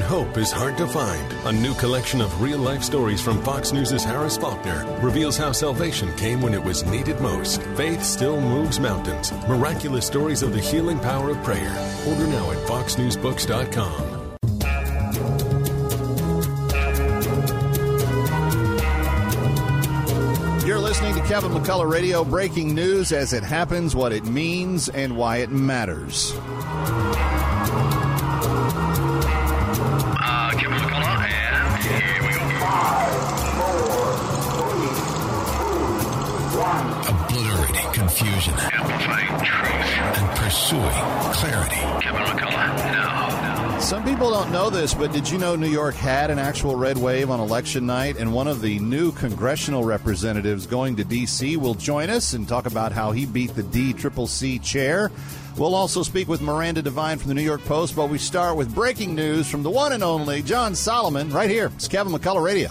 Hope is hard to find. A new collection of real life stories from Fox News' Harris Faulkner reveals how salvation came when it was needed most. Faith still moves mountains. Miraculous stories of the healing power of prayer. Order now at foxnewsbooks.com. You're listening to Kevin McCullough Radio breaking news as it happens, what it means, and why it matters. Confusion Amplifying truth. and pursuing clarity. Kevin McCullough. Some people don't know this, but did you know New York had an actual red wave on election night? And one of the new congressional representatives going to D.C. will join us and talk about how he beat the DCCC chair. We'll also speak with Miranda Devine from the New York Post, but we start with breaking news from the one and only John Solomon right here. It's Kevin McCullough Radio.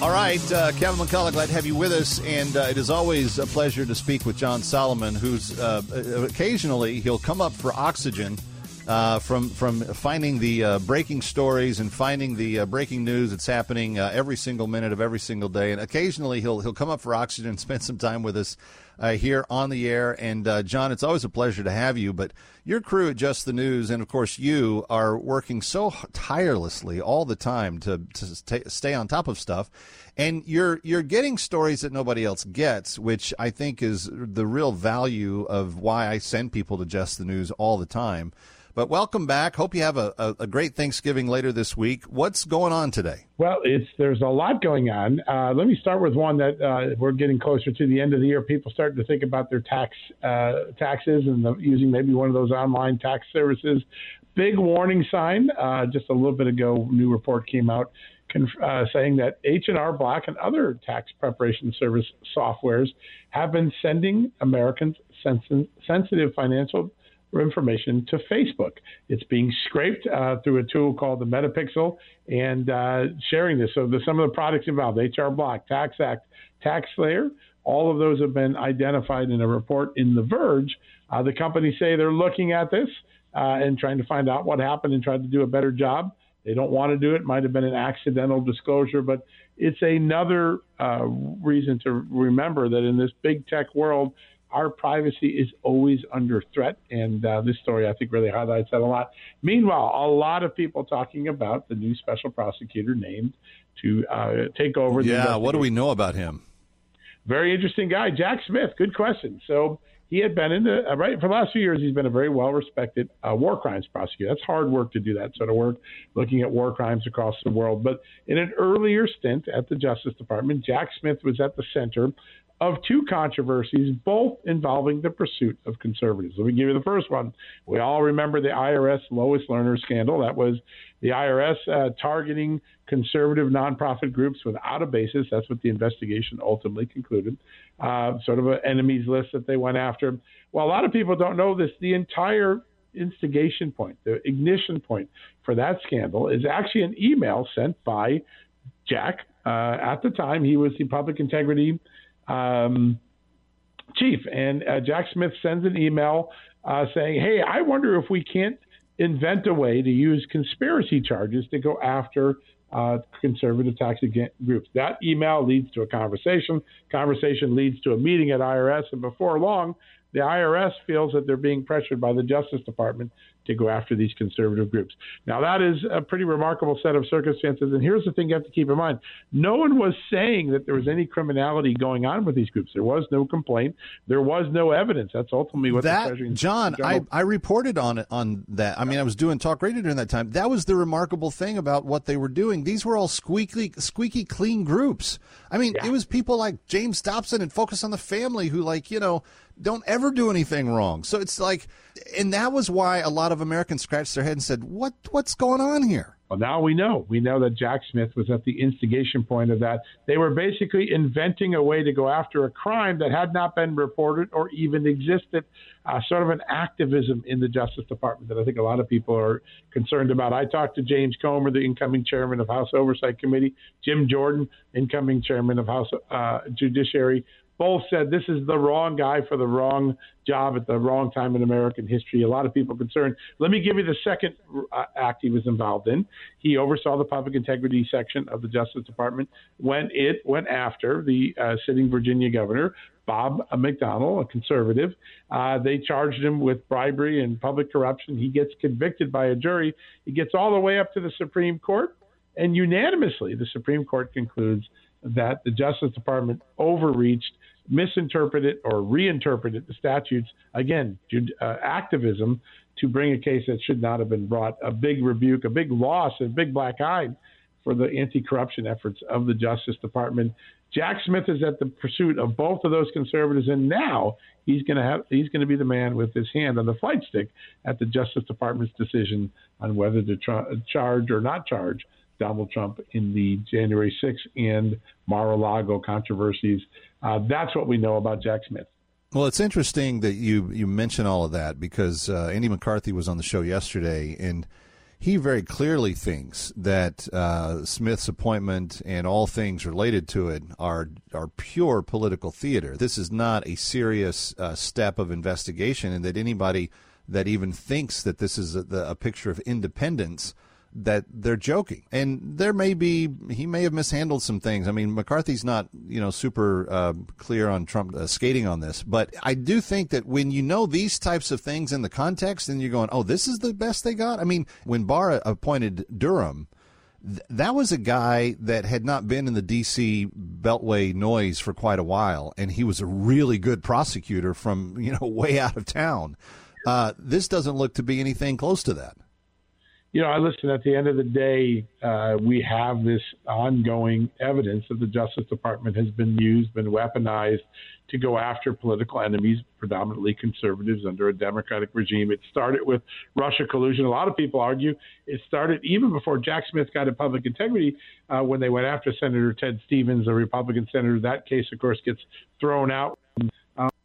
All right, uh, Kevin McCullough, glad to have you with us. And uh, it is always a pleasure to speak with John Solomon, who's uh, occasionally he'll come up for oxygen uh, from from finding the uh, breaking stories and finding the uh, breaking news that's happening uh, every single minute of every single day. And occasionally he'll he'll come up for oxygen and spend some time with us uh, here on the air. And John, it's always a pleasure to have you. But your crew at Just the News, and of course you, are working so tirelessly all the time to to sta stay on top of stuff. And you're you're getting stories that nobody else gets, which I think is the real value of why I send people to Just the News all the time. But welcome back. Hope you have a, a, a great Thanksgiving later this week. What's going on today? Well, it's there's a lot going on. Uh, let me start with one that uh, we're getting closer to the end of the year. People starting to think about their tax uh, taxes and the, using maybe one of those online tax services. Big warning sign. Uh, just a little bit ago, new report came out uh, saying that H and R Block and other tax preparation service softwares have been sending Americans sens- sensitive financial information to Facebook. It's being scraped uh, through a tool called the Metapixel and uh, sharing this. So the, some of the products involved, HR Block, Tax Act, TaxSlayer, all of those have been identified in a report in The Verge. Uh, the companies say they're looking at this uh, and trying to find out what happened and trying to do a better job. They don't want to do it. Might have been an accidental disclosure, but it's another uh, reason to remember that in this big tech world, our privacy is always under threat. And uh, this story, I think, really highlights that a lot. Meanwhile, a lot of people talking about the new special prosecutor named to uh, take over. the Yeah, what do we know about him? Very interesting guy, Jack Smith. Good question. So he had been in the uh, right for the last few years. He's been a very well respected uh, war crimes prosecutor. That's hard work to do that sort of work, looking at war crimes across the world. But in an earlier stint at the Justice Department, Jack Smith was at the center of two controversies, both involving the pursuit of conservatives. Let me give you the first one. We all remember the IRS Lois Lerner scandal. That was the IRS uh, targeting conservative nonprofit groups without a basis. That's what the investigation ultimately concluded. Uh, sort of an enemies list that they went after. Well, a lot of people don't know this. The entire instigation point, the ignition point for that scandal, is actually an email sent by Jack. Uh, at the time, he was the public integrity um, chief, and uh, Jack Smith sends an email uh, saying, "Hey, I wonder if we can't invent a way to use conspiracy charges to go after." Uh, conservative tax groups. That email leads to a conversation. Conversation leads to a meeting at IRS, and before long, the IRS feels that they're being pressured by the Justice Department to go after these conservative groups. Now, that is a pretty remarkable set of circumstances. And here's the thing you have to keep in mind no one was saying that there was any criminality going on with these groups. There was no complaint, there was no evidence. That's ultimately what the that Treasury John, I, General- I reported on it on that. I mean, I was doing talk radio during that time. That was the remarkable thing about what they were doing. These were all squeaky, squeaky clean groups. I mean, it was people like James Dobson and Focus on the Family who, like, you know, don't ever do anything wrong. So it's like, and that was why a lot of Americans scratched their head and said, "What, what's going on here?" Well, now we know. We know that Jack Smith was at the instigation point of that. They were basically inventing a way to go after a crime that had not been reported or even existed, uh, sort of an activism in the Justice Department that I think a lot of people are concerned about. I talked to James Comer, the incoming chairman of House Oversight Committee, Jim Jordan, incoming chairman of House uh, Judiciary, both said this is the wrong guy for the wrong job at the wrong time in American history. A lot of people concerned. Let me give you the second uh, act he was involved in. He oversaw the public integrity section of the Justice Department when it went after the uh, sitting Virginia governor, Bob McDonnell, a conservative. Uh, they charged him with bribery and public corruption. He gets convicted by a jury. He gets all the way up to the Supreme Court, and unanimously, the Supreme Court concludes that the Justice Department overreached, misinterpreted, or reinterpreted the statutes. Again, uh, activism to bring a case that should not have been brought. A big rebuke, a big loss, a big black eye for the anti corruption efforts of the Justice Department. Jack Smith is at the pursuit of both of those conservatives, and now he's going to have he's going to be the man with his hand on the flight stick at the Justice Department's decision on whether to tra- charge or not charge Donald Trump in the January 6th and Mar-a-Lago controversies. Uh, that's what we know about Jack Smith. Well, it's interesting that you you mention all of that because uh, Andy McCarthy was on the show yesterday, and he very clearly thinks that uh, Smith's appointment and all things related to it are are pure political theater. This is not a serious uh, step of investigation, and that anybody that even thinks that this is a, a picture of independence that they're joking. And there may be, he may have mishandled some things. I mean, McCarthy's not, you know, super uh, clear on Trump uh, skating on this. But I do think that when you know these types of things in the context and you're going, oh, this is the best they got. I mean, when Barr appointed Durham, that was a guy that had not been in the D.C. Beltway noise for quite a while, and he was a really good prosecutor from you know way out of town. Uh, this doesn't look to be anything close to that you know, I listen. At the end of the day, uh, we have this ongoing evidence that the Justice Department has been used, been weaponized to go after political enemies, predominantly conservatives under a Democratic regime. It started with Russia collusion. A lot of people argue it started even before Jack Smith got in public integrity uh, when they went after Senator Ted Stevens, a Republican senator. That case, of course, gets thrown out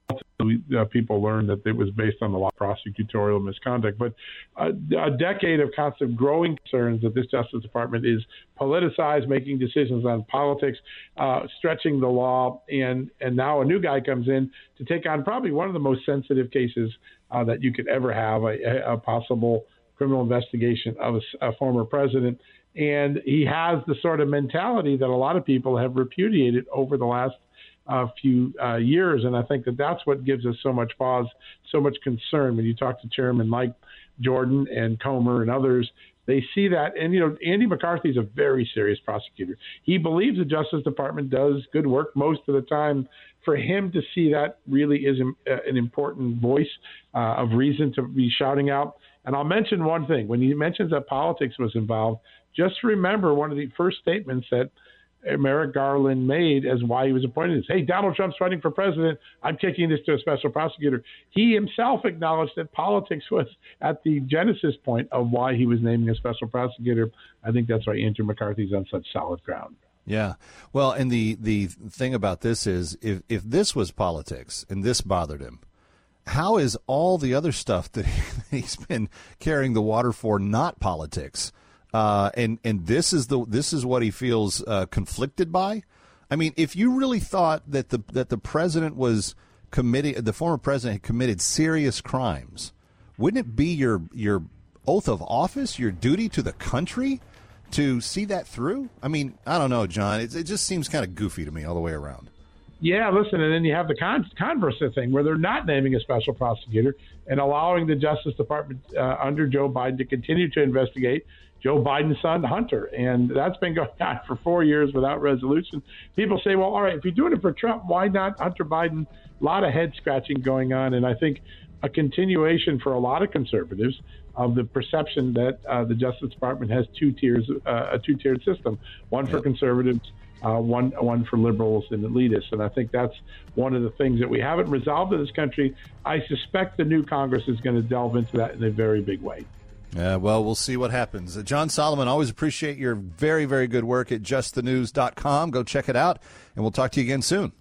uh, people learned that it was based on the law of prosecutorial misconduct. But a, a decade of constant growing concerns that this Justice Department is politicized, making decisions on politics, uh, stretching the law, and and now a new guy comes in to take on probably one of the most sensitive cases uh, that you could ever have a, a possible criminal investigation of a, a former president. And he has the sort of mentality that a lot of people have repudiated over the last uh, few uh, years. And I think that that's what gives us so much pause, so much concern when you talk to Chairman Mike Jordan and Comer and others. They see that, and you know, Andy McCarthy is a very serious prosecutor. He believes the Justice Department does good work most of the time. For him to see that really is uh, an important voice uh, of reason to be shouting out. And I'll mention one thing: when he mentions that politics was involved, just remember one of the first statements that Merrick Garland made as why he was appointed hey, Donald Trump's running for president. I'm taking this to a special prosecutor. He himself acknowledged that politics was at the genesis point of why he was naming a special prosecutor. I think that's why Andrew McCarthy's on such solid ground. Yeah. Well, and the, the thing about this is if, if this was politics and this bothered him, how is all the other stuff that he's been carrying the water for not politics? Uh, and and this is the this is what he feels uh, conflicted by. I mean, if you really thought that the that the president was committing, the former president had committed serious crimes, wouldn't it be your your oath of office, your duty to the country, to see that through? I mean, I don't know, John. It, it just seems kind of goofy to me all the way around. Yeah, listen, and then you have the con- converse thing where they're not naming a special prosecutor and allowing the Justice Department uh, under Joe Biden to continue to investigate Joe Biden's son, Hunter. And that's been going on for four years without resolution. People say, well, all right, if you're doing it for Trump, why not Hunter Biden? A lot of head scratching going on. And I think a continuation for a lot of conservatives of the perception that uh, the Justice Department has two tiers, uh, a two tiered system, one for conservatives. Uh, one one for liberals and elitists. And I think that's one of the things that we haven't resolved in this country. I suspect the new Congress is going to delve into that in a very big way. Uh, well, we'll see what happens. Uh, John Solomon, always appreciate your very, very good work at justthenews.com. Go check it out, and we'll talk to you again soon.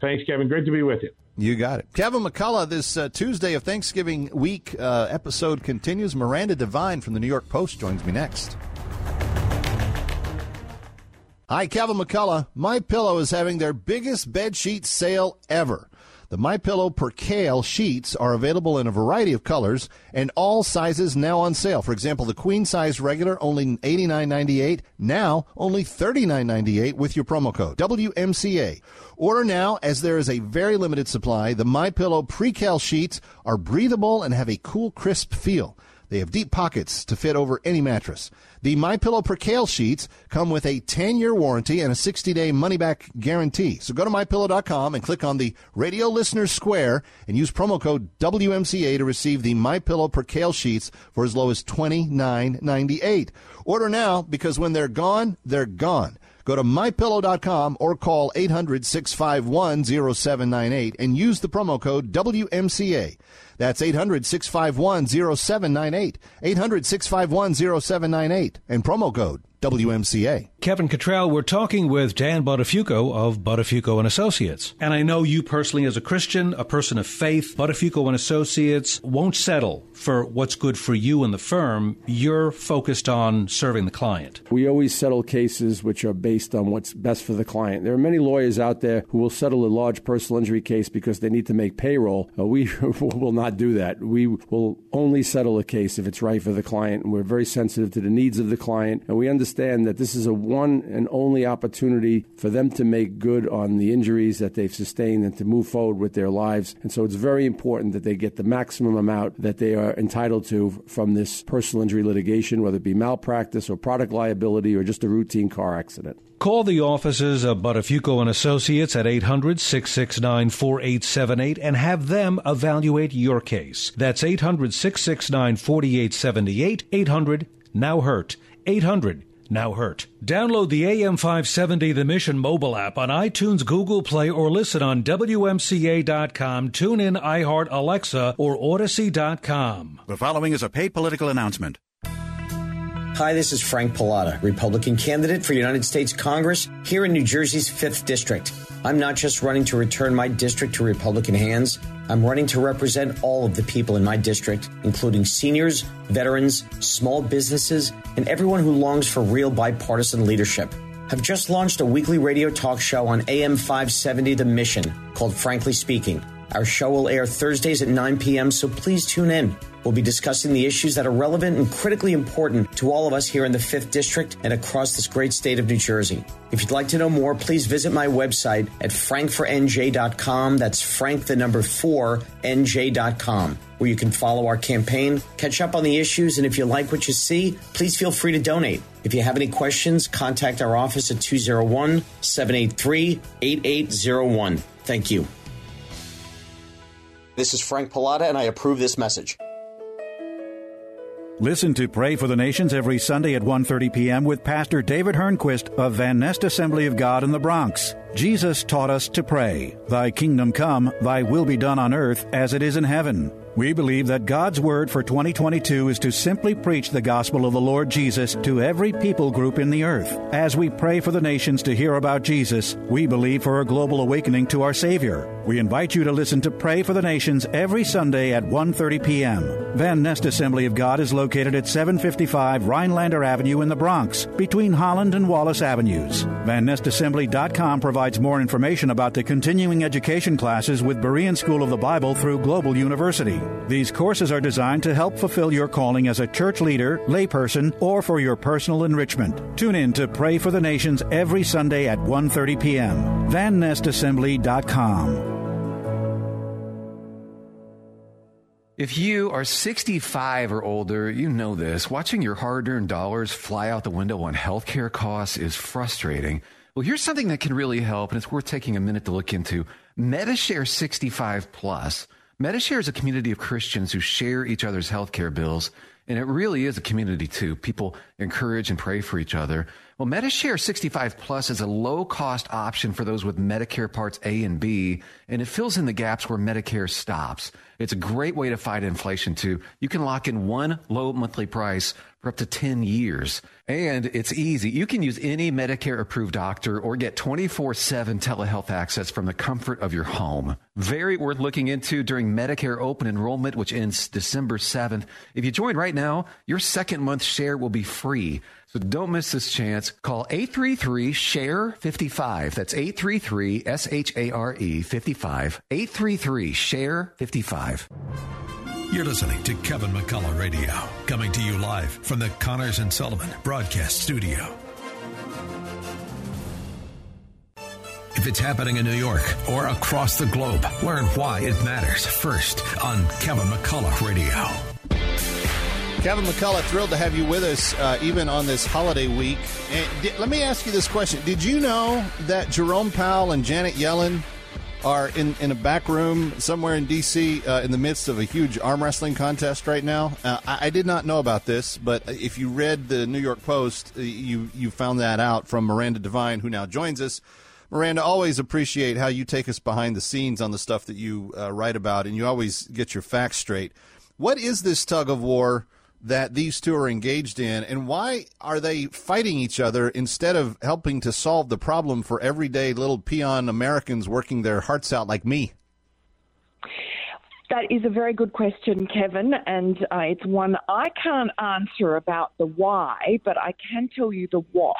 Thanks, Kevin. Great to be with you. You got it. Kevin McCullough, this uh, Tuesday of Thanksgiving week uh, episode continues. Miranda Devine from the New York Post joins me next. Hi, Kevin McCullough. My Pillow is having their biggest bed sheet sale ever. The My Pillow Percale sheets are available in a variety of colors and all sizes now on sale. For example, the queen size regular only $89.98, now only $39.98 with your promo code WMCA. Order now as there is a very limited supply. The My Pillow Percale sheets are breathable and have a cool, crisp feel. They have deep pockets to fit over any mattress. The My Pillow Percale sheets come with a 10-year warranty and a 60-day money-back guarantee. So go to mypillow.com and click on the Radio Listeners Square and use promo code WMCA to receive the My Pillow Percale sheets for as low as $29.98. Order now because when they're gone, they're gone. Go to mypillow.com or call 800-651-0798 and use the promo code WMCA. That's 800 651 0798. 800 651 0798. And promo code WMCA. Kevin Cottrell, we're talking with Dan Buttafuoco of Buttafuoco and Associates. And I know you personally as a Christian, a person of faith, Buttafuoco and Associates won't settle for what's good for you and the firm. You're focused on serving the client. We always settle cases which are based on what's best for the client. There are many lawyers out there who will settle a large personal injury case because they need to make payroll. Uh, we will not do that. We will only settle a case if it's right for the client, and we're very sensitive to the needs of the client, and we understand that this is a one and only opportunity for them to make good on the injuries that they've sustained and to move forward with their lives. And so it's very important that they get the maximum amount that they are entitled to from this personal injury litigation, whether it be malpractice or product liability or just a routine car accident. Call the offices of Buttafuoco and Associates at 800-669-4878 and have them evaluate your case. That's 800-669-4878, 800 now hurt, 800 now hurt. Download the AM570 The Mission mobile app on iTunes, Google Play, or listen on WMCA.com, tune in, iHeart, Alexa, or Audacy.com. The following is a paid political announcement. Hi, this is Frank Pallotta, Republican candidate for United States Congress here in New Jersey's 5th District. I'm not just running to return my district to Republican hands. I'm running to represent all of the people in my district, including seniors, veterans, small businesses, and everyone who longs for real bipartisan leadership. I've just launched a weekly radio talk show on AM 570 The Mission called Frankly Speaking. Our show will air Thursdays at 9 p.m., so please tune in. We'll be discussing the issues that are relevant and critically important to all of us here in the 5th District and across this great state of New Jersey. If you'd like to know more, please visit my website at frankfornj.com. That's frank the number 4 nj.com, where you can follow our campaign, catch up on the issues, and if you like what you see, please feel free to donate. If you have any questions, contact our office at 201 783 8801. Thank you. This is Frank Pallotta, and I approve this message. Listen to Pray for the Nations every Sunday at 1:30 p.m. with Pastor David Hernquist of Van Nest Assembly of God in the Bronx. Jesus taught us to pray, "Thy kingdom come, thy will be done on earth as it is in heaven." We believe that God's word for 2022 is to simply preach the gospel of the Lord Jesus to every people group in the earth. As we pray for the nations to hear about Jesus, we believe for a global awakening to our Savior. We invite you to listen to Pray for the Nations every Sunday at 1:30 p.m. Van Nest Assembly of God is located at 755 Rhinelander Avenue in the Bronx, between Holland and Wallace Avenues. VanNestAssembly.com provides more information about the continuing education classes with Berean School of the Bible through Global University. These courses are designed to help fulfill your calling as a church leader, layperson, or for your personal enrichment. Tune in to Pray for the Nations every Sunday at 1:30 p.m. VanNestAssembly.com. If you are 65 or older, you know this. Watching your hard earned dollars fly out the window on healthcare costs is frustrating. Well, here's something that can really help, and it's worth taking a minute to look into MediShare 65 Plus. MediShare is a community of Christians who share each other's healthcare bills, and it really is a community too. People encourage and pray for each other. Well, MediShare 65 Plus is a low cost option for those with Medicare Parts A and B, and it fills in the gaps where Medicare stops. It's a great way to fight inflation, too. You can lock in one low monthly price for up to 10 years. And it's easy. You can use any Medicare approved doctor or get 24 7 telehealth access from the comfort of your home. Very worth looking into during Medicare open enrollment, which ends December 7th. If you join right now, your second month share will be free. So don't miss this chance. Call 833 SHARE 55. That's 833 S H A R E 55. 833 SHARE 55. You're listening to Kevin McCullough Radio, coming to you live from the Connors and Sullivan Broadcast Studio. If it's happening in New York or across the globe, learn why it matters first on Kevin McCullough Radio. Kevin McCullough, thrilled to have you with us, uh, even on this holiday week. Let me ask you this question: Did you know that Jerome Powell and Janet Yellen are in, in a back room somewhere in D.C. Uh, in the midst of a huge arm wrestling contest right now? Uh, I, I, did not know about this, but if you read the New York Post, uh, you you found that out from Miranda Devine, who now joins us. Miranda, always appreciate how you take us behind the scenes on the stuff that you uh, write about, and you always get your facts straight. What is this tug of war that these two are engaged in, and why are they fighting each other instead of helping to solve the problem for everyday little peon Americans working their hearts out like me? That is a very good question, Kevin, and uh, it's one I can't answer about the why, but I can tell you the what.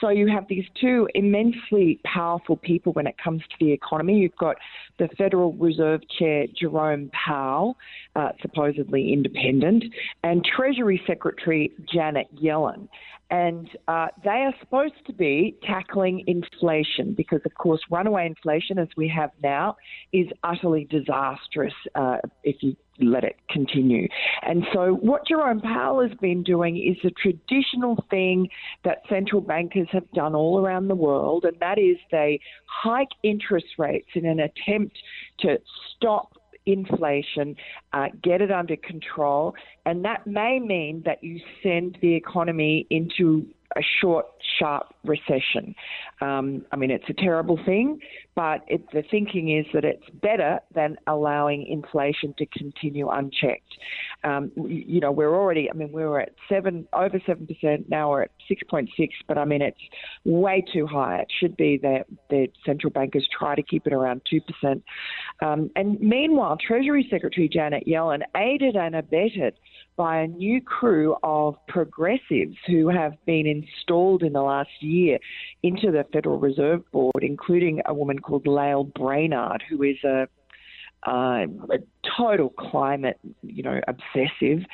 So you have these two immensely powerful people when it comes to the economy. You've got the Federal Reserve Chair Jerome Powell, uh, supposedly independent, and Treasury Secretary Janet Yellen. And uh, they are supposed to be tackling inflation because, of course, runaway inflation, as we have now, is utterly disastrous uh, if you let it continue. And so, what Jerome Powell has been doing is a traditional thing that central bankers have done all around the world, and that is they hike interest rates in an attempt to stop inflation, uh, get it under control, and that may mean that you send the economy into a short, sharp recession. Um, I mean, it's a terrible thing, but it, the thinking is that it's better than allowing inflation to continue unchecked. Um, you know, we're already, I mean, we were at seven, over 7%, now we're at 6.6, but I mean, it's way too high. It should be that the central bankers try to keep it around 2%. Um, and meanwhile, Treasury Secretary Janet Yellen aided and abetted by a new crew of progressives who have been installed in the last year into the Federal Reserve Board, including a woman called Lael Brainard, who is a uh, a total climate, you know, obsessive.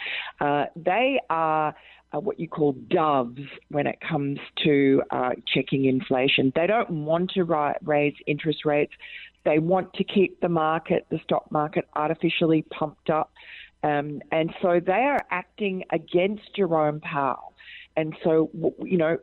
Uh, they are uh, what you call doves when it comes to uh, checking inflation. They don't want to ri- raise interest rates. They want to keep the market, the stock market, artificially pumped up. Um, and so they are acting against Jerome Powell. And so, you know,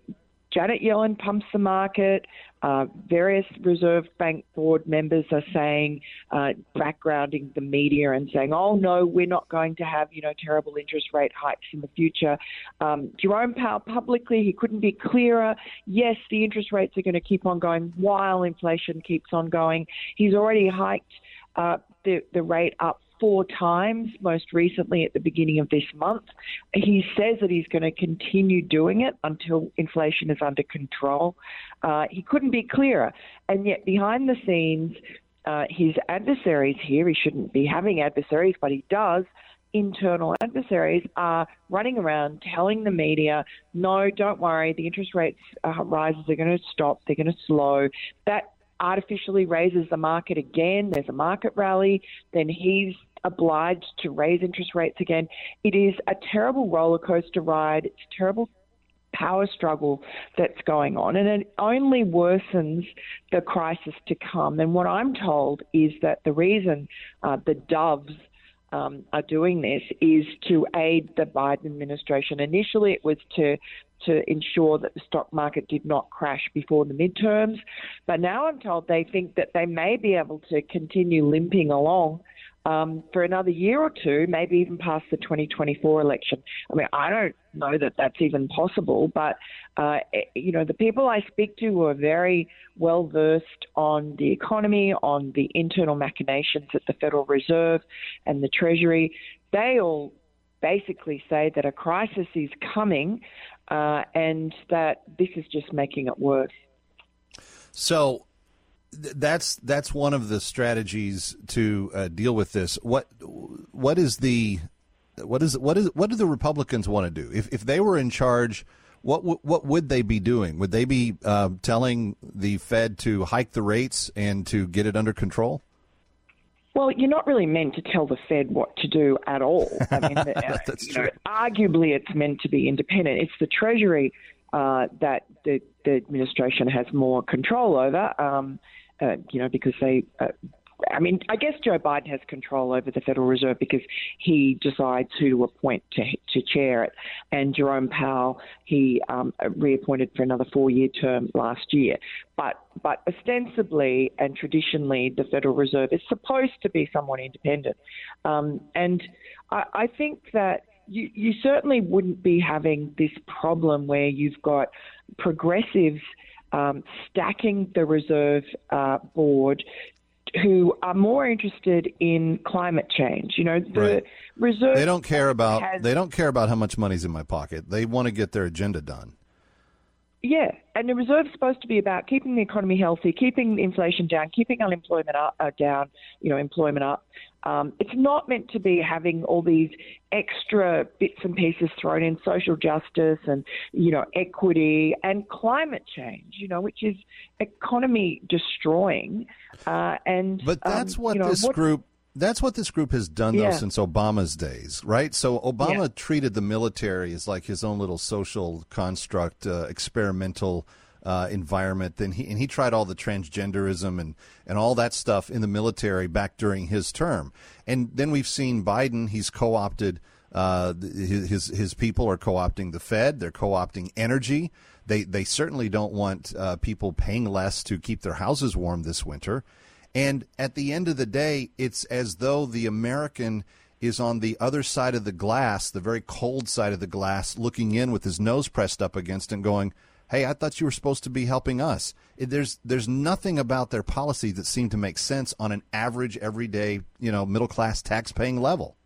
Janet Yellen pumps the market. Uh, various Reserve Bank board members are saying, uh, backgrounding the media and saying, "Oh no, we're not going to have you know terrible interest rate hikes in the future." Um, Jerome Powell publicly, he couldn't be clearer. Yes, the interest rates are going to keep on going while inflation keeps on going. He's already hiked uh, the the rate up four times, most recently at the beginning of this month. He says that he's going to continue doing it until inflation is under control. Uh, he couldn't be clearer. And yet, behind the scenes, uh, his adversaries here, he shouldn't be having adversaries, but he does. Internal adversaries are running around telling the media, no, don't worry, the interest rates uh, rises are going to stop, they're going to slow. That artificially raises the market again. There's a market rally. Then he's obliged to raise interest rates again. It is a terrible roller coaster ride. It's a terrible power struggle that's going on, and it only worsens the crisis to come. And what I'm told is that the reason uh, the doves um, are doing this is to aid the Biden administration. Initially, it was to to ensure that the stock market did not crash before the midterms, but now I'm told they think that they may be able to continue limping along um, for another year or two, maybe even past the 2024 election. I mean, I don't know that that's even possible, but uh, eh, you know, the people I speak to are very well versed on the economy, on the internal machinations at the Federal Reserve and the Treasury. They all basically say that a crisis is coming, uh, and that this is just making it worse. So that's that's one of the strategies to uh, deal with this. What what is the what is what is what do the Republicans want to do if if they were in charge? What w- what would they be doing? Would they be uh, telling the Fed to hike the rates and to get it under control? Well, you're not really meant to tell the Fed what to do at all. I mean, uh, you know, arguably, it's meant to be independent. It's the Treasury uh, that the, the administration has more control over. Um, uh, you know, because they uh, I mean, I guess Joe Biden has control over the Federal Reserve because he decides who to appoint to, to chair it. And Jerome Powell, he um, reappointed for another four-year term last year. But but ostensibly and traditionally, the Federal Reserve is supposed to be somewhat independent. Um, and I, I think that you, you certainly wouldn't be having this problem where you've got progressives. Um, stacking the reserve uh, board who are more interested in climate change. You know, the Right. reserve. They don't care about has- they don't care about how much money's in my pocket. They want to get their agenda done. Yeah, and the reserve's supposed to be about keeping the economy healthy, keeping inflation down, keeping unemployment up, uh, down, you know, employment up. Um, it's not meant to be having all these extra bits and pieces thrown in social justice and, you know, equity and climate change, you know, which is economy destroying. Uh, and But that's um, what you know, this group that's what this group has done though Yeah. since Obama's days, right? So Obama Yeah. treated the military as like his own little social construct, uh, experimental uh, environment. Then he and he tried all the transgenderism and and all that stuff in the military back during his term. And then we've seen Biden; he's co-opted. Uh, his his his people are co-opting the Fed. They're co-opting energy. They they certainly don't want uh, people paying less to keep their houses warm this winter. And at the end of the day, it's as though the American is on the other side of the glass, the very cold side of the glass, looking in with his nose pressed up against and going, "Hey, I thought you were supposed to be helping us." There's there's nothing about their policy that seemed to make sense on an average, everyday, you know, middle class tax paying level.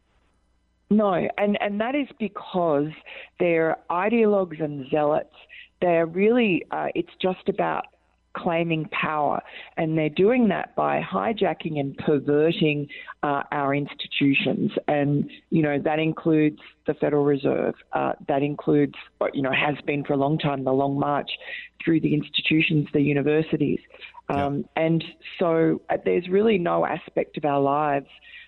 No, and, and that is because they're ideologues and zealots. They're really, uh, it's just about claiming power. And they're doing that by hijacking and perverting uh, our institutions. And, you know, that includes the Federal Reserve. Uh, that includes, you know, has been for a long time, the long march through the institutions, the universities. Um, And so uh, there's really no aspect of our lives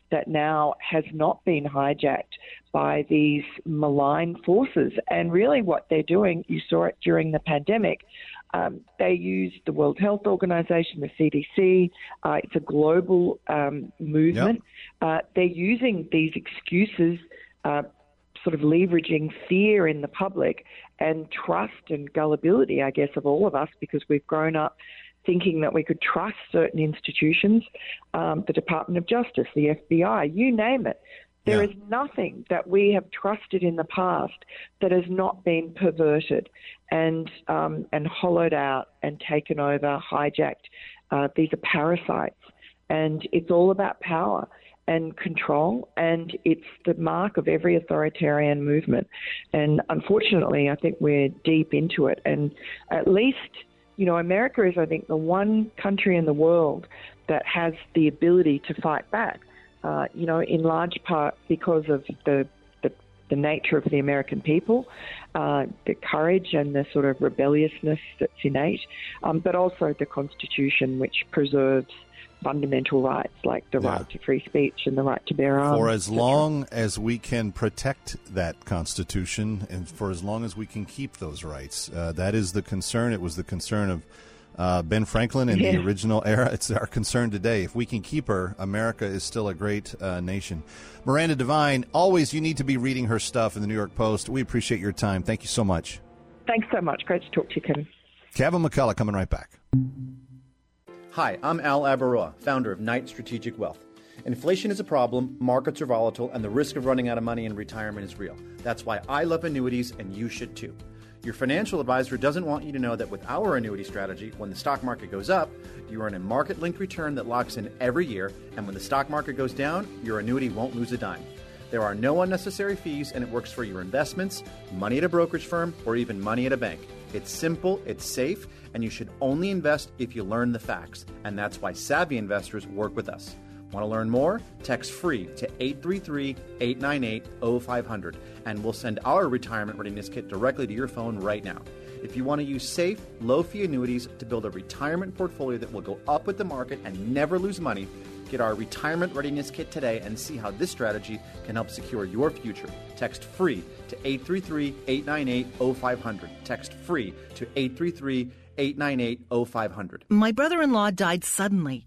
that now has not been hijacked by these malign forces. And really, what they're doing, you saw it during the pandemic. Um, they use the World Health Organization, the CDC. Uh, it's a global um, movement. Uh, they're using these excuses, uh, sort of leveraging fear in the public and trust and gullibility, I guess, of all of us because we've grown up thinking that we could trust certain institutions, um, the Department of Justice, the FBI, you name it. There is nothing that we have trusted in the past that has not been perverted and um, and hollowed out and taken over, hijacked. Uh, these are parasites, and it's all about power and control, and it's the mark of every authoritarian movement. And unfortunately, I think we're deep into it. And at least, you know, America is, I think, the one country in the world that has the ability to fight back. Uh, you know, in large part because of the the, the nature of the American people, uh, the courage and the sort of rebelliousness that's innate, um, but also the Constitution, which preserves fundamental rights like the right to free speech and the right to bear arms. for as long as we can protect that Constitution and for as long as we can keep those rights. Uh, that is the concern. It was the concern of uh, Ben Franklin in Yeah. the original era. It's our concern today. If we can keep her, America is still a great uh, nation. Miranda Devine, always you need to be reading her stuff in the New York Post. We appreciate your time. Thank you so much. Thanks so much. Great to talk to you, Kevin. Kevin McCullough coming right back. Hi, I'm Al Abaroa, founder of Knight Strategic Wealth. Inflation is a problem, markets are volatile, and the risk of running out of money in retirement is real. That's why I love annuities, and you should too. Your financial advisor doesn't want you to know that with our annuity strategy, when the stock market goes up, you earn a market linked return that locks in every year, and when the stock market goes down, your annuity won't lose a dime. There are no unnecessary fees, and it works for your investments, money at a brokerage firm, or even money at a bank. It's simple, it's safe, and you should only invest if you learn the facts. And that's why savvy investors work with us. Want to learn more? Text free to 833 898 0500 and we'll send our retirement readiness kit directly to your phone right now. If you want to use safe, low fee annuities to build a retirement portfolio that will go up with the market and never lose money, get our retirement readiness kit today and see how this strategy can help secure your future. Text free to 833 898 0500. Text free to 833 898 0500. My brother in law died suddenly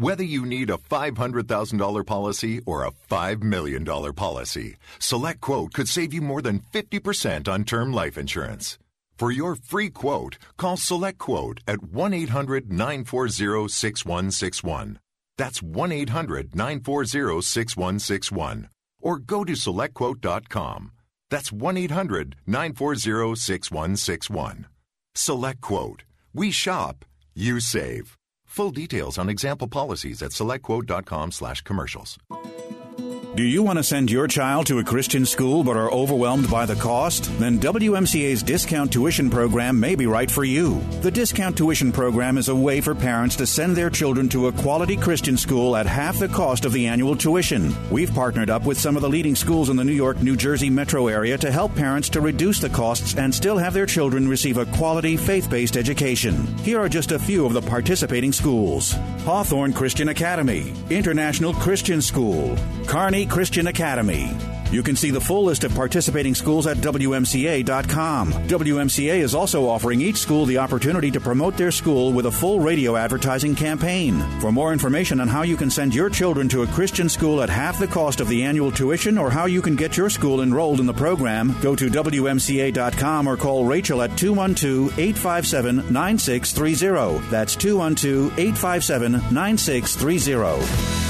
Whether you need a $500,000 policy or a $5 million policy, Select Quote could save you more than 50% on term life insurance. For your free quote, call Select Quote at 1 800 940 6161. That's 1 800 940 6161. Or go to SelectQuote.com. That's 1 800 940 6161. Select Quote. We shop, you save. Full details on example policies at selectquote.com slash commercials. Do you want to send your child to a Christian school but are overwhelmed by the cost? Then WMCA's discount tuition program may be right for you. The discount tuition program is a way for parents to send their children to a quality Christian school at half the cost of the annual tuition. We've partnered up with some of the leading schools in the New York, New Jersey metro area to help parents to reduce the costs and still have their children receive a quality faith based education. Here are just a few of the participating schools Hawthorne Christian Academy, International Christian School, Christian Academy. You can see the full list of participating schools at WMCA.com. WMCA is also offering each school the opportunity to promote their school with a full radio advertising campaign. For more information on how you can send your children to a Christian school at half the cost of the annual tuition or how you can get your school enrolled in the program, go to WMCA.com or call Rachel at 212 857 9630. That's 212 857 9630.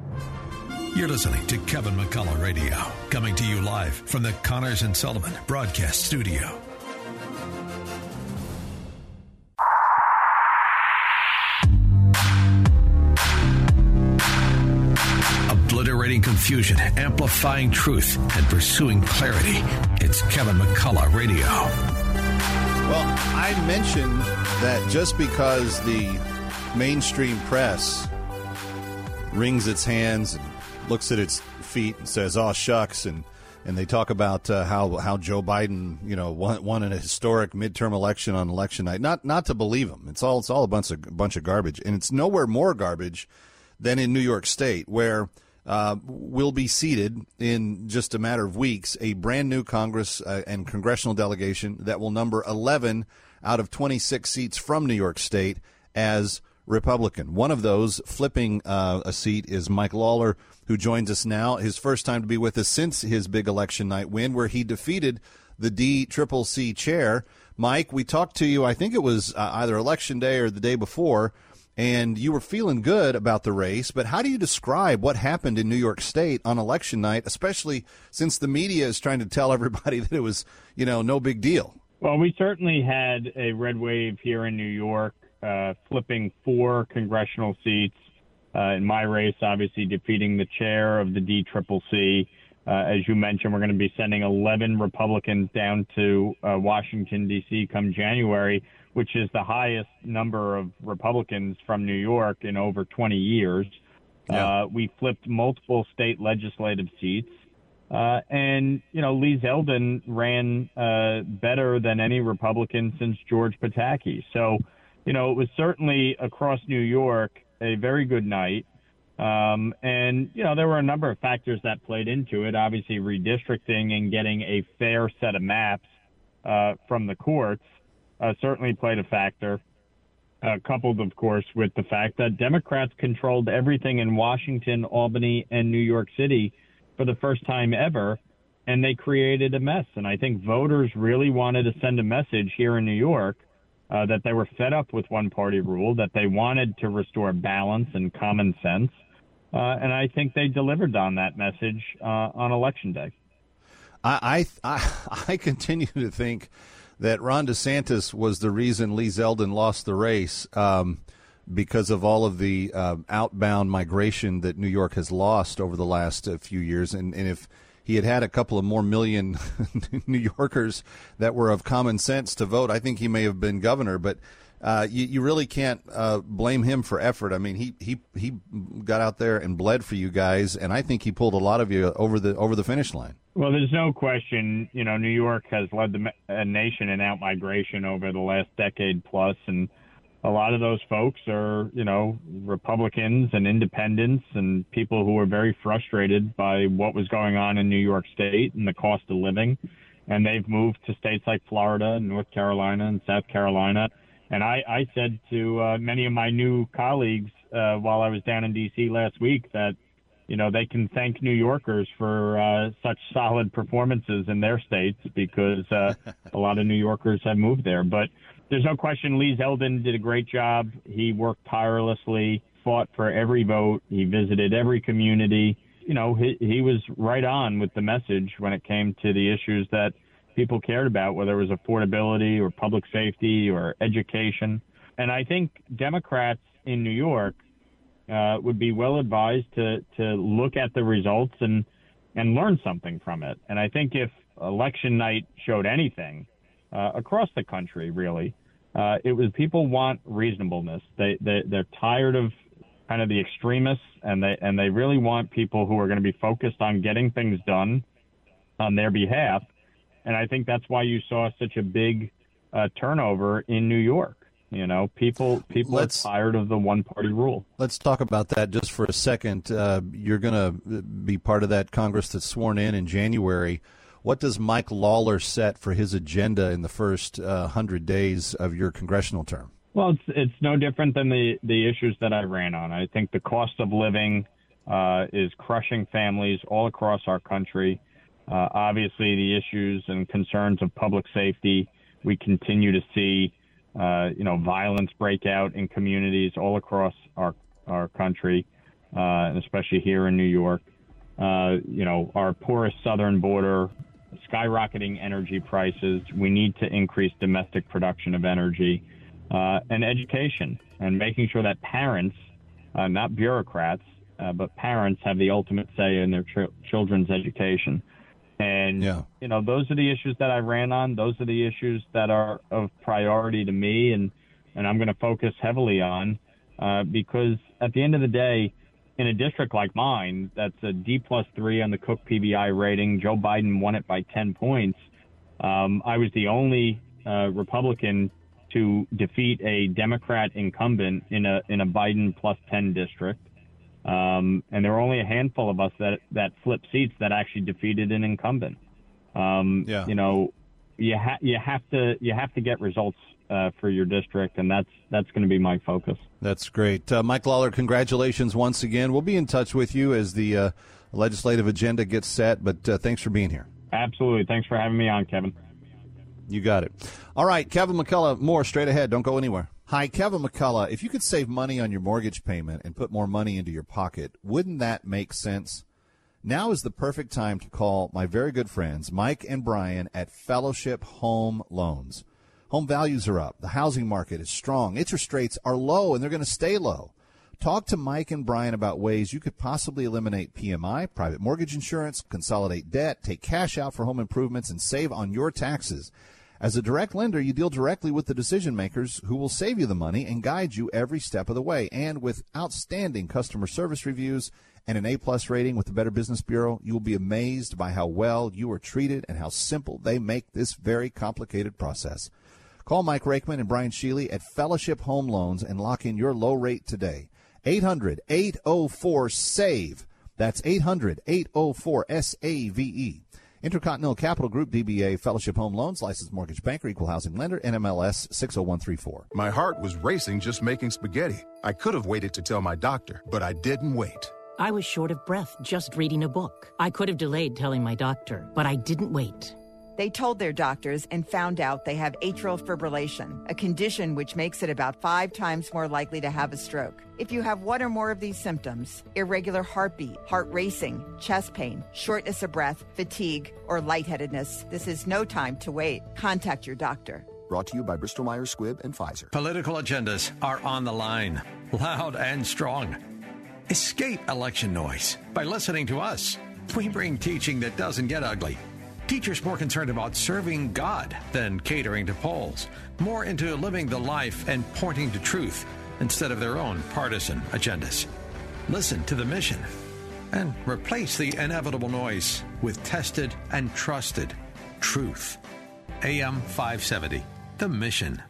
You're listening to Kevin McCullough Radio, coming to you live from the Connors and Sullivan Broadcast Studio. Obliterating confusion, amplifying truth, and pursuing clarity. It's Kevin McCullough Radio. Well, I mentioned that just because the mainstream press wrings its hands and looks at its feet and says, "Oh shucks," and and they talk about uh, how how Joe Biden, you know, won, won a historic midterm election on election night. Not not to believe him. It's all it's all a bunch of bunch of garbage, and it's nowhere more garbage than in New York State, where uh, will be seated in just a matter of weeks a brand new Congress uh, and congressional delegation that will number 11 out of 26 seats from New York State as Republican. One of those flipping uh, a seat is Mike Lawler, who joins us now. His first time to be with us since his big election night win, where he defeated the D Triple C chair. Mike, we talked to you. I think it was uh, either election day or the day before, and you were feeling good about the race. But how do you describe what happened in New York State on election night, especially since the media is trying to tell everybody that it was, you know, no big deal? Well, we certainly had a red wave here in New York, uh, flipping four congressional seats. Uh, in my race, obviously defeating the chair of the DCCC. Uh, as you mentioned, we're going to be sending 11 Republicans down to uh, Washington, D.C. come January, which is the highest number of Republicans from New York in over 20 years. Yeah. Uh, we flipped multiple state legislative seats. Uh, and, you know, Lee Zeldin ran uh, better than any Republican since George Pataki. So, you know, it was certainly across New York a very good night. Um, and, you know, there were a number of factors that played into it. Obviously, redistricting and getting a fair set of maps uh, from the courts uh, certainly played a factor, uh, coupled, of course, with the fact that Democrats controlled everything in Washington, Albany, and New York City for the first time ever, and they created a mess. And I think voters really wanted to send a message here in New York uh, that they were fed up with one party rule, that they wanted to restore balance and common sense. Uh, and I think they delivered on that message uh, on election day. I, I, I, continue to think that Ron DeSantis was the reason Lee Zeldin lost the race um, because of all of the uh, outbound migration that New York has lost over the last uh, few years. And, and if he had had a couple of more million New Yorkers that were of common sense to vote, I think he may have been governor. But uh, you, you really can't uh, blame him for effort. I mean, he, he he got out there and bled for you guys, and I think he pulled a lot of you over the over the finish line. Well, there's no question. You know, New York has led the uh, nation in out migration over the last decade plus, and a lot of those folks are, you know, Republicans and independents and people who are very frustrated by what was going on in New York State and the cost of living. And they've moved to states like Florida and North Carolina and South Carolina. And I, I said to uh, many of my new colleagues uh, while I was down in D.C. last week that, you know, they can thank New Yorkers for uh, such solid performances in their states because uh, a lot of New Yorkers have moved there. But there's no question Lee Zeldin did a great job. He worked tirelessly, fought for every vote. He visited every community. You know, he, he was right on with the message when it came to the issues that people cared about, whether it was affordability or public safety or education. And I think Democrats in New York uh, would be well advised to to look at the results and and learn something from it. And I think if election night showed anything uh, across the country, really, uh, it was people want reasonableness. They, they they're tired of kind of the extremists, and they and they really want people who are going to be focused on getting things done on their behalf. And I think that's why you saw such a big uh, turnover in New York. You know, people people Let's- are tired of the one party rule. Let's talk about that just for a second. Uh, you're going to be part of that Congress that's sworn in in January. What does Mike Lawler set for his agenda in the first uh, hundred days of your congressional term? Well, it's it's no different than the the issues that I ran on. I think the cost of living uh, is crushing families all across our country. Uh, obviously, the issues and concerns of public safety. We continue to see, uh, you know, violence break out in communities all across our our country, uh, especially here in New York. Uh, you know, our porous southern border, skyrocketing energy prices. We need to increase domestic production of energy uh, and education, and making sure that parents, uh, not bureaucrats, uh, but parents have the ultimate say in their ch- children's education. And you know, those are the issues that I ran on. Those are the issues that are of priority to me, and and I'm going to focus heavily on uh, because at the end of the day, in a district like mine, that's a D plus three on the Cook PVI rating. Joe Biden won it by 10 points. Um, I was the only uh, Republican to defeat a Democrat incumbent in a in a Biden plus 10 district. Um, and there were only a handful of us that that flipped seats that actually defeated an incumbent. Um, Yeah. You know, you ha- you have to you have to get results uh, for your district, and that's that's going to be my focus. That's great, uh, Mike Lawler. Congratulations once again. We'll be in touch with you as the uh, legislative agenda gets set. But uh, thanks for being here. Absolutely. Thanks for having me on, Kevin. You got it. All right, Kevin McCullough. More straight ahead. Don't go anywhere. Hi, Kevin McCullough. If you could save money on your mortgage payment and put more money into your pocket, wouldn't that make sense? Now is the perfect time to call my very good friends, Mike and Brian at Fellowship Home Loans. Home values are up. The housing market is strong. Interest rates are low and they're going to stay low. Talk to Mike and Brian about ways you could possibly eliminate PMI, private mortgage insurance, consolidate debt, take cash out for home improvements, and save on your taxes. As a direct lender, you deal directly with the decision makers who will save you the money and guide you every step of the way. And with outstanding customer service reviews and an A plus rating with the Better Business Bureau, you will be amazed by how well you are treated and how simple they make this very complicated process. Call Mike Rakeman and Brian Sheely at Fellowship Home Loans and lock in your low rate today. 800 804 SAVE. That's 800 804 S A V E. Intercontinental Capital Group, DBA Fellowship Home Loans, licensed mortgage banker, equal housing lender, NMLS 60134. My heart was racing just making spaghetti. I could have waited to tell my doctor, but I didn't wait. I was short of breath just reading a book. I could have delayed telling my doctor, but I didn't wait. They told their doctors and found out they have atrial fibrillation, a condition which makes it about five times more likely to have a stroke. If you have one or more of these symptoms irregular heartbeat, heart racing, chest pain, shortness of breath, fatigue, or lightheadedness this is no time to wait. Contact your doctor. Brought to you by Bristol Myers Squibb and Pfizer. Political agendas are on the line, loud and strong. Escape election noise by listening to us. We bring teaching that doesn't get ugly Teachers more concerned about serving God than catering to polls, more into living the life and pointing to truth instead of their own partisan agendas. Listen to the mission and replace the inevitable noise with tested and trusted truth. AM 570, The Mission.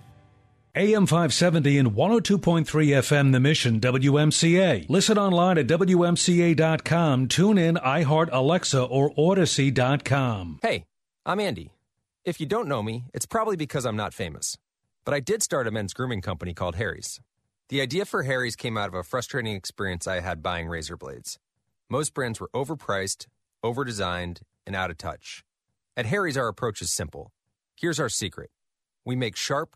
AM 570 and 102.3 FM The Mission WMCA. Listen online at WMCA.com. TuneIn, iHeart, Alexa, or Audacy.com. Hey, I'm Andy. If you don't know me, it's probably because I'm not famous. But I did start a men's grooming company called Harry's. The idea for Harry's came out of a frustrating experience I had buying razor blades. Most brands were overpriced, overdesigned, and out of touch. At Harry's, our approach is simple. Here's our secret we make sharp,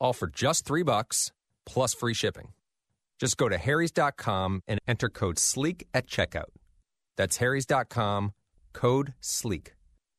all for just three bucks plus free shipping. Just go to harrys.com and enter code SLEEK at checkout. That's harrys.com, code SLEEK.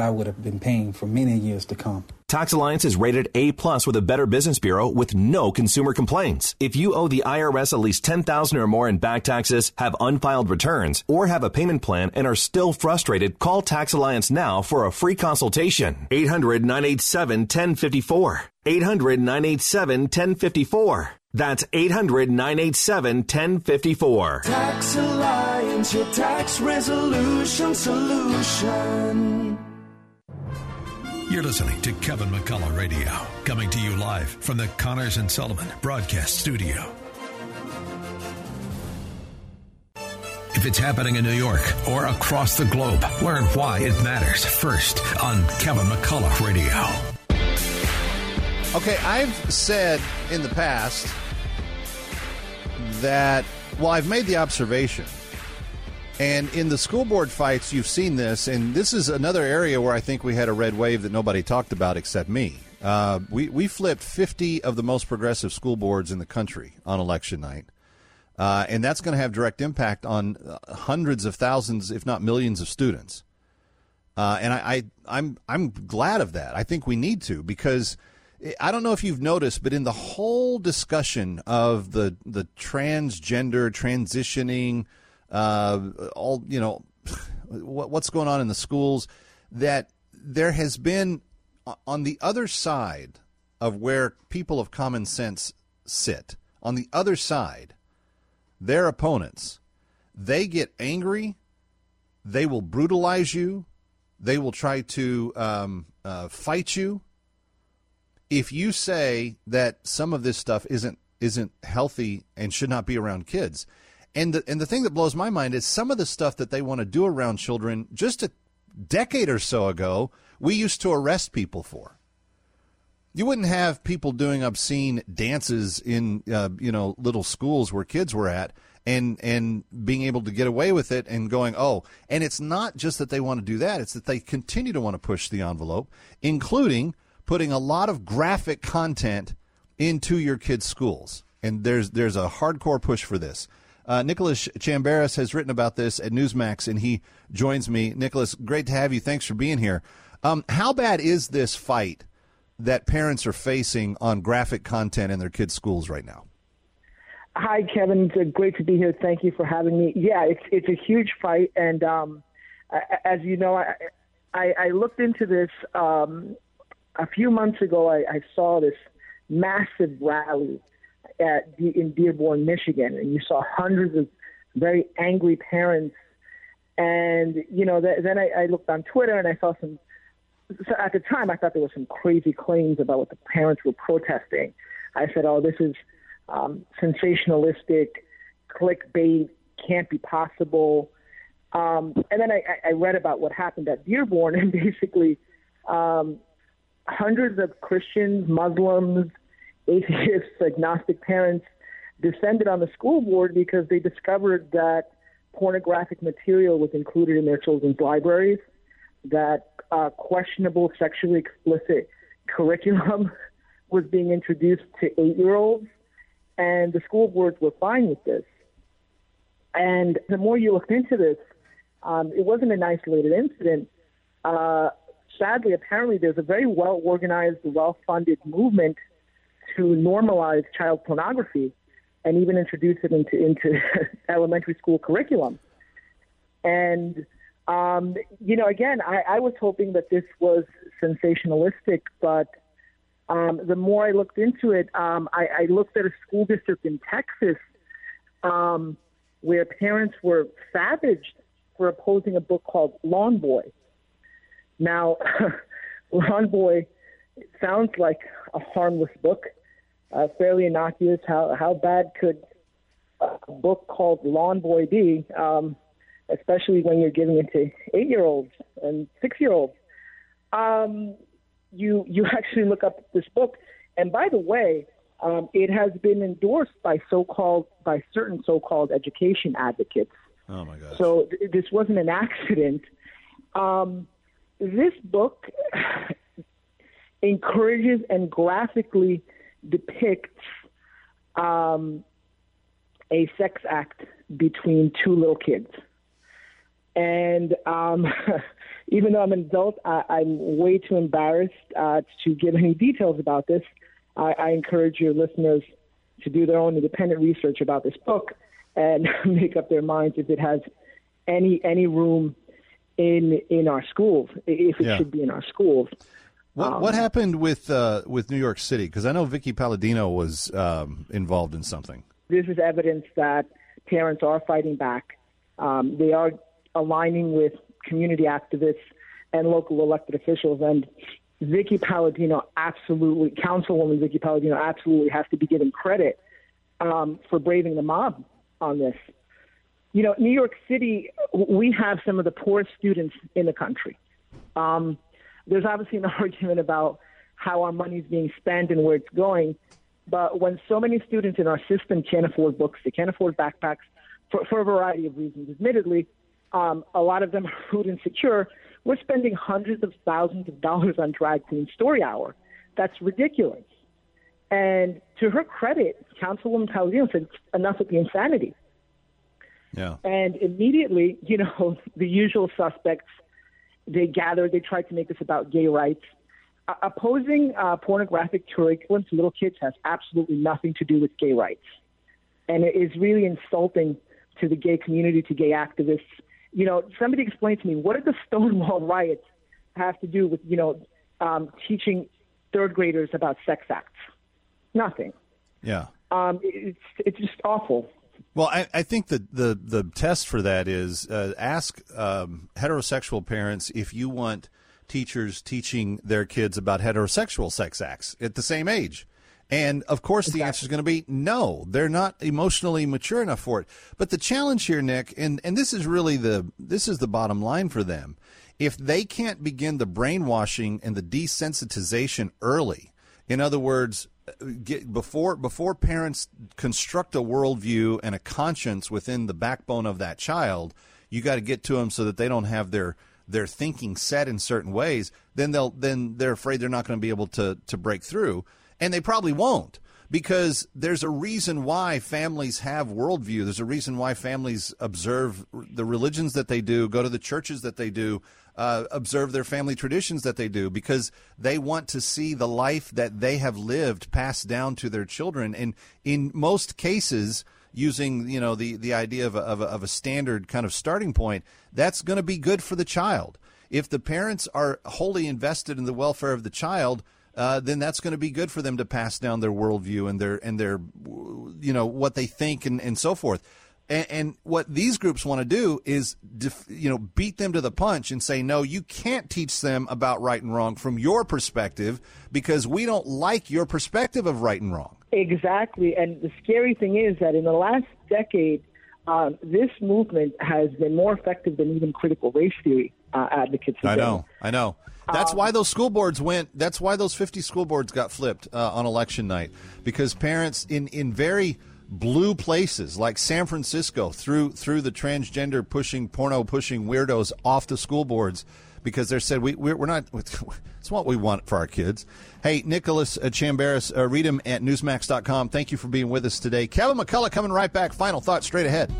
I would have been paying for many years to come. Tax Alliance is rated A plus with a Better Business Bureau with no consumer complaints. If you owe the IRS at least 10000 or more in back taxes, have unfiled returns, or have a payment plan and are still frustrated, call Tax Alliance now for a free consultation. 800 987 1054. 800 987 1054. That's 800 987 1054. Tax Alliance, your tax resolution solution. You're listening to Kevin McCullough Radio, coming to you live from the Connors and Sullivan Broadcast Studio. If it's happening in New York or across the globe, learn why it matters first on Kevin McCullough Radio. Okay, I've said in the past that, well, I've made the observation, and in the school board fights, you've seen this, and this is another area where I think we had a red wave that nobody talked about except me. Uh, we we flipped 50 of the most progressive school boards in the country on election night, uh, and that's going to have direct impact on uh, hundreds of thousands, if not millions, of students. Uh, and I, I I'm I'm glad of that. I think we need to because I don't know if you've noticed, but in the whole discussion of the the transgender transitioning, all you know, what, what's going on in the schools, that there has been on the other side of where people of common sense sit, on the other side, their opponents, they get angry, they will brutalize you, they will try to um, uh, fight you if you say that some of this stuff isn't isn't healthy and should not be around kids. And the, and the thing that blows my mind is some of the stuff that they want to do around children just a decade or so ago, we used to arrest people for. You wouldn't have people doing obscene dances in uh, you know little schools where kids were at and and being able to get away with it and going oh and it's not just that they want to do that it's that they continue to want to push the envelope including putting a lot of graphic content into your kids' schools, and there's there's a hardcore push for this. Uh, Nicholas Chambaris has written about this at Newsmax, and he joins me. Nicholas, great to have you. Thanks for being here. Um, how bad is this fight that parents are facing on graphic content in their kids' schools right now? Hi, Kevin. It's great to be here. Thank you for having me. Yeah, it's it's a huge fight, and um, as you know, I, I, I looked into this um, a few months ago, I, I saw this massive rally at in Dearborn, Michigan, and you saw hundreds of very angry parents. And you know, th- then I, I looked on Twitter and I saw some. So at the time, I thought there were some crazy claims about what the parents were protesting. I said, "Oh, this is um, sensationalistic, clickbait, can't be possible." Um, and then I, I read about what happened at Dearborn, and basically, um, hundreds of Christians, Muslims, atheists, agnostic parents descended on the school board because they discovered that pornographic material was included in their children's libraries, that uh, questionable sexually explicit curriculum was being introduced to eight year olds, and the school boards were fine with this. And the more you looked into this, um, it wasn't an isolated incident. Uh, sadly, apparently, there's a very well organized, well funded movement to normalize child pornography and even introduce it into, into elementary school curriculum. And, um, you know, again, I, I was hoping that this was sensationalistic, but um, the more I looked into it, um, I, I looked at a school district in Texas um, where parents were savaged for opposing a book called Lawn Boy now, Lawn Boy sounds like a harmless book, uh, fairly innocuous. How how bad could a book called Lawn Boy be? Um, especially when you're giving it to eight year olds and six year olds. Um, you you actually look up this book, and by the way, um, it has been endorsed by so-called by certain so-called education advocates. Oh my God! So th- this wasn't an accident. Um, this book encourages and graphically depicts um, a sex act between two little kids. And um, even though I'm an adult, I, am way too embarrassed uh, to give any details about this. I, I encourage your listeners to do their own independent research about this book and make up their minds if it has any any room in in our schools if it yeah. should be in our schools. What, um, what happened with uh, with New York City? Because I know Vickie Paladino was um, involved in something. This is evidence that parents are fighting back. Um, they are aligning with community activists and local elected officials. And Vickie Paladino absolutely, Councilwoman Vickie Paladino absolutely has to be given credit um, for braving the mob on this. You know, New York City, we have some of the poorest students in the country. Um, there's obviously an argument about how our money is being spent and where it's going. But when so many students in our system can't afford books, they can't afford backpacks for, for a variety of reasons, admittedly, um, a lot of them are food insecure. We're spending hundreds of thousands of dollars on drag queen story hour. That's ridiculous. And to her credit, Councilwoman Paladino said, enough with the insanity. Yeah. And immediately, you know, the usual suspects, they gathered, they tried to make this about gay rights. Uh, opposing uh, pornographic curriculum to little kids has absolutely nothing to do with gay rights. And it is really insulting to the gay community, to gay activists. You know, somebody explain to me, what did the Stonewall riots have to do with, you know, um, teaching third graders about sex acts? Nothing. Yeah. Um, it's, it's just awful. Well, I, I think the, the, the test for that is uh, ask um, heterosexual parents if you want teachers teaching their kids about heterosexual sex acts at the same age. And of course, the answer is going to be no. They're not emotionally mature enough for it. But the challenge here, Nick, and, and this is really the this is the bottom line for them. If they can't begin the brainwashing and the desensitization early, in other words, get before before parents construct a worldview and a conscience within the backbone of that child, you got to get to them so that they don't have their their thinking set in certain ways. Then they'll then they're afraid they're not going to be able to to break through, and they probably won't because there's a reason why families have worldview. There's a reason why families observe the religions that they do, go to the churches that they do, uh, observe their family traditions that they do, because they want to see the life that they have lived passed down to their children. And in most cases, using you know the the idea of a, of a, of a standard kind of starting point, that's going to be good for the child. If the parents are wholly invested in the welfare of the child, uh, then that's going to be good for them to pass down their worldview and their and their you know what they think and, and so forth. And, and what these groups want to do is, def, you know, beat them to the punch and say, no, you can't teach them about right and wrong from your perspective because we don't like your perspective of right and wrong. Exactly. And the scary thing is that in the last decade, um, this movement has been more effective than even critical race theory uh, advocates. I know. I know. That's um, why those school boards went. That's why those 50 school boards got flipped uh, on election night because parents in in very blue places like San Francisco threw threw the transgender pushing porno pushing weirdos off the school boards because they said we we're, we're not it's what we want for our kids. Hey, Nicholas uh, Chambaris, uh, read him at newsmax.com. Thank you for being with us today. Kevin McCullough coming right back. Final thoughts straight ahead.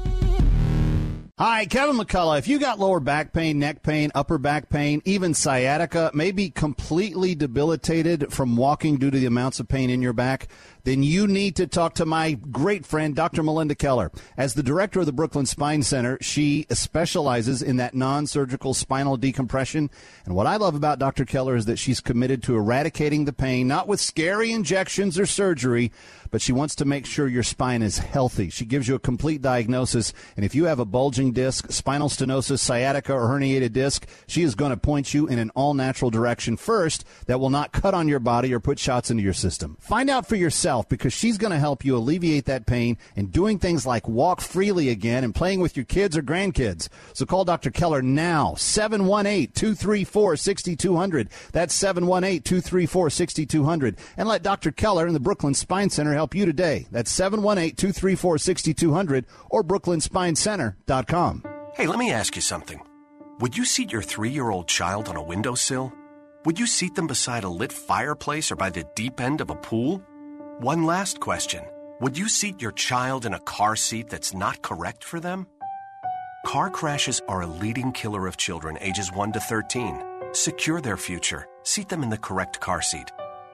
Hi, Kevin McCullough. If you got lower back pain, neck pain, upper back pain, even sciatica, maybe completely debilitated from walking due to the amounts of pain in your back, then you need to talk to my great friend, Dr. Melinda Keller. As the director of the Brooklyn Spine Center, she specializes in that non surgical spinal decompression. And what I love about Dr. Keller is that she's committed to eradicating the pain, not with scary injections or surgery, but she wants to make sure your spine is healthy. She gives you a complete diagnosis. And if you have a bulging disc, spinal stenosis, sciatica, or herniated disc, she is going to point you in an all natural direction first that will not cut on your body or put shots into your system. Find out for yourself herself because she's going to help you alleviate that pain and doing things like walk freely again and playing with your kids or grandkids. So call Dr. Keller now, 718 234 6200. That's 718 234 6200. And let Dr. Keller and the Brooklyn Spine Center help you today. That's 718 234 6200 or brooklynspinecenter.com. Hey, let me ask you something. Would you seat your three year old child on a windowsill? Would you seat them beside a lit fireplace or by the deep end of a pool? One last question Would you seat your child in a car seat that's not correct for them? Car crashes are a leading killer of children ages 1 to 13. Secure their future. Seat them in the correct car seat.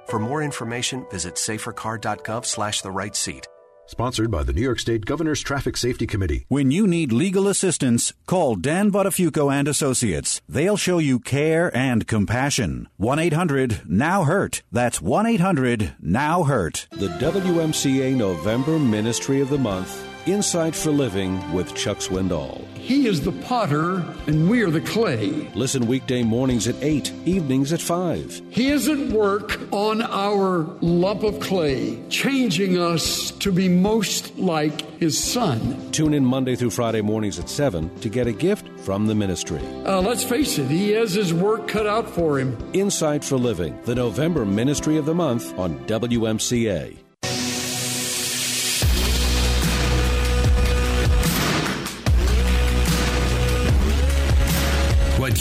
For more information, visit safercar.gov slash the right seat. Sponsored by the New York State Governor's Traffic Safety Committee. When you need legal assistance, call Dan Buttafuoco and Associates. They'll show you care and compassion. 1-800-NOW-HURT. That's 1-800-NOW-HURT. The WMCA November Ministry of the Month Insight for Living with Chuck Swindoll. He is the potter, and we are the clay. Listen weekday mornings at 8, evenings at 5. He is at work on our lump of clay, changing us to be most like His Son. Tune in Monday through Friday mornings at 7 to get a gift from the ministry. Uh, let's face it, He has His work cut out for Him. Insight for Living, the November Ministry of the Month on WMCA.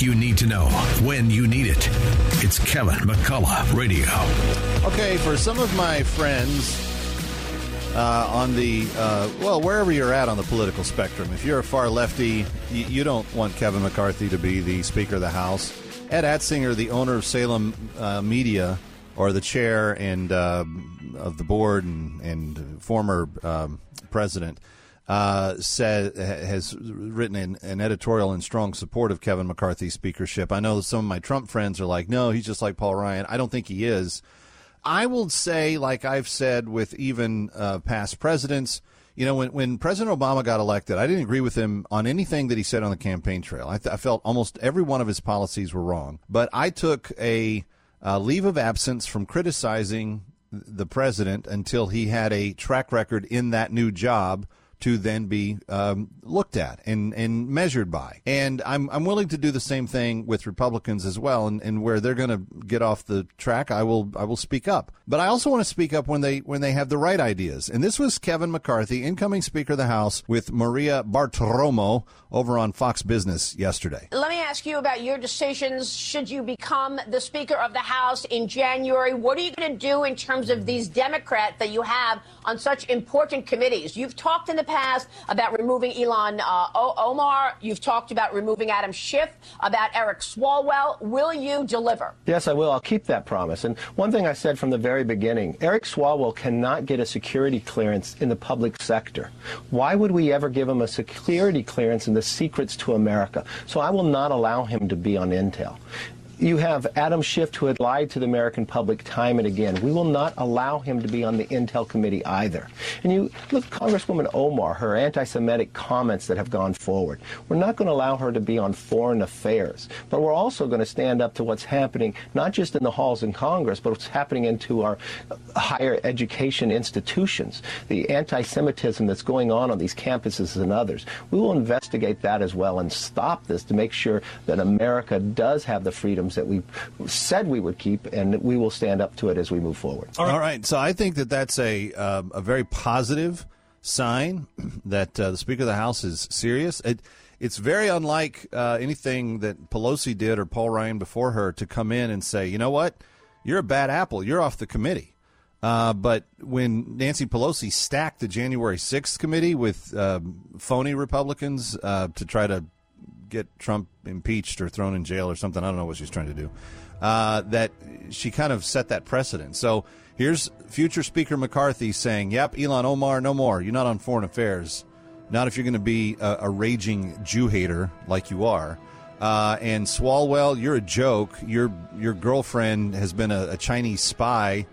You need to know when you need it. It's Kevin McCullough Radio. Okay, for some of my friends uh, on the, uh, well, wherever you're at on the political spectrum, if you're a far lefty, you, you don't want Kevin McCarthy to be the Speaker of the House. Ed Atsinger, the owner of Salem uh, Media, or the chair and uh, of the board and, and former um, president, uh, said has written an, an, editorial in strong support of Kevin McCarthy's speakership. I know some of my Trump friends are like, "No, he's just like Paul Ryan." I don't think he is. I will say, like I've said with even uh, past presidents, you know, when, when President Obama got elected, I didn't agree with him on anything that he said on the campaign trail. I, th- I felt almost every one of his policies were wrong. But I took a leave of absence from criticizing the president until he had a track record in that new job to then be um, looked at and, and measured by. And I'm, I'm willing to do the same thing with Republicans as well. And, and where they're going to get off the track, I will I will speak up. But I also want to speak up when they when they have the right ideas. And this was Kevin McCarthy, incoming Speaker of the House, with Maria Bartiromo over on Fox Business yesterday. Let me ask you about your decisions. Should you become the Speaker of the House in January? What are you going to do in terms of these Democrats that you have on such important committees? You've talked in the past about removing Ilhan uh, Omar. You've talked about removing Adam Schiff, about Eric Swalwell. Will you deliver? Yes, I will. I'll keep that promise. And one thing I said from the very beginning, Eric Swalwell cannot get a security clearance in the public sector. Why would we ever give him a security clearance in the secrets to America? So I will not allow him to be on Intel. You have Adam Schiff, who had lied to the American public time and again. We will not allow him to be on the Intel Committee either. And you look, Congresswoman Omar, her anti-Semitic comments that have gone forward. We're not going to allow her to be on foreign affairs, but we're also going to stand up to what's happening, not just in the halls in Congress, but what's happening into our higher education institutions, the anti-Semitism that's going on on these campuses and others. We will investigate that as well and stop this to make sure that America does have the freedom that we said we would keep, and we will stand up to it as we move forward. All right. All right. So I think that that's a uh, a very positive sign that uh, the Speaker of the House is serious. It, it's very unlike uh, anything that Pelosi did or Paul Ryan before her to come in and say, you know what, you're a bad apple, you're off the committee. Uh, but when Nancy Pelosi stacked the January 6th committee with uh, phony Republicans uh, to try to get Trump impeached or thrown in jail or something. I don't know what she's trying to do. Uh, that she kind of set that precedent. So here's future Speaker McCarthy saying, "Yep, Ilhan Omar, no more. You're not on foreign affairs. Not if you're going to be a, a, raging Jew hater like you are." Uh, and Swalwell, you're a joke. Your your girlfriend has been a, a Chinese spy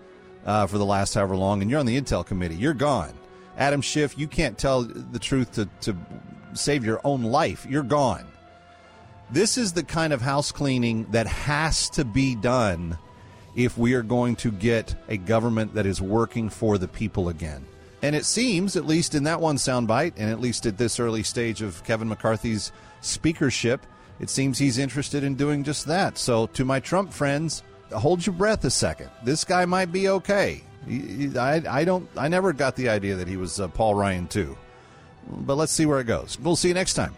uh, for the last however long, and you're on the Intel committee. You're gone. Adam Schiff, you can't tell the truth to, to save your own life. You're gone. This is the kind of house cleaning that has to be done if we are going to get a government that is working for the people again. And it seems, at least in that one soundbite, and at least at this early stage of Kevin McCarthy's speakership, it seems he's interested in doing just that. So, to my Trump friends, hold your breath a second. This guy might be okay. I, I don't. I never got the idea that he was uh, Paul Ryan too. But let's see where it goes. We'll see you next time.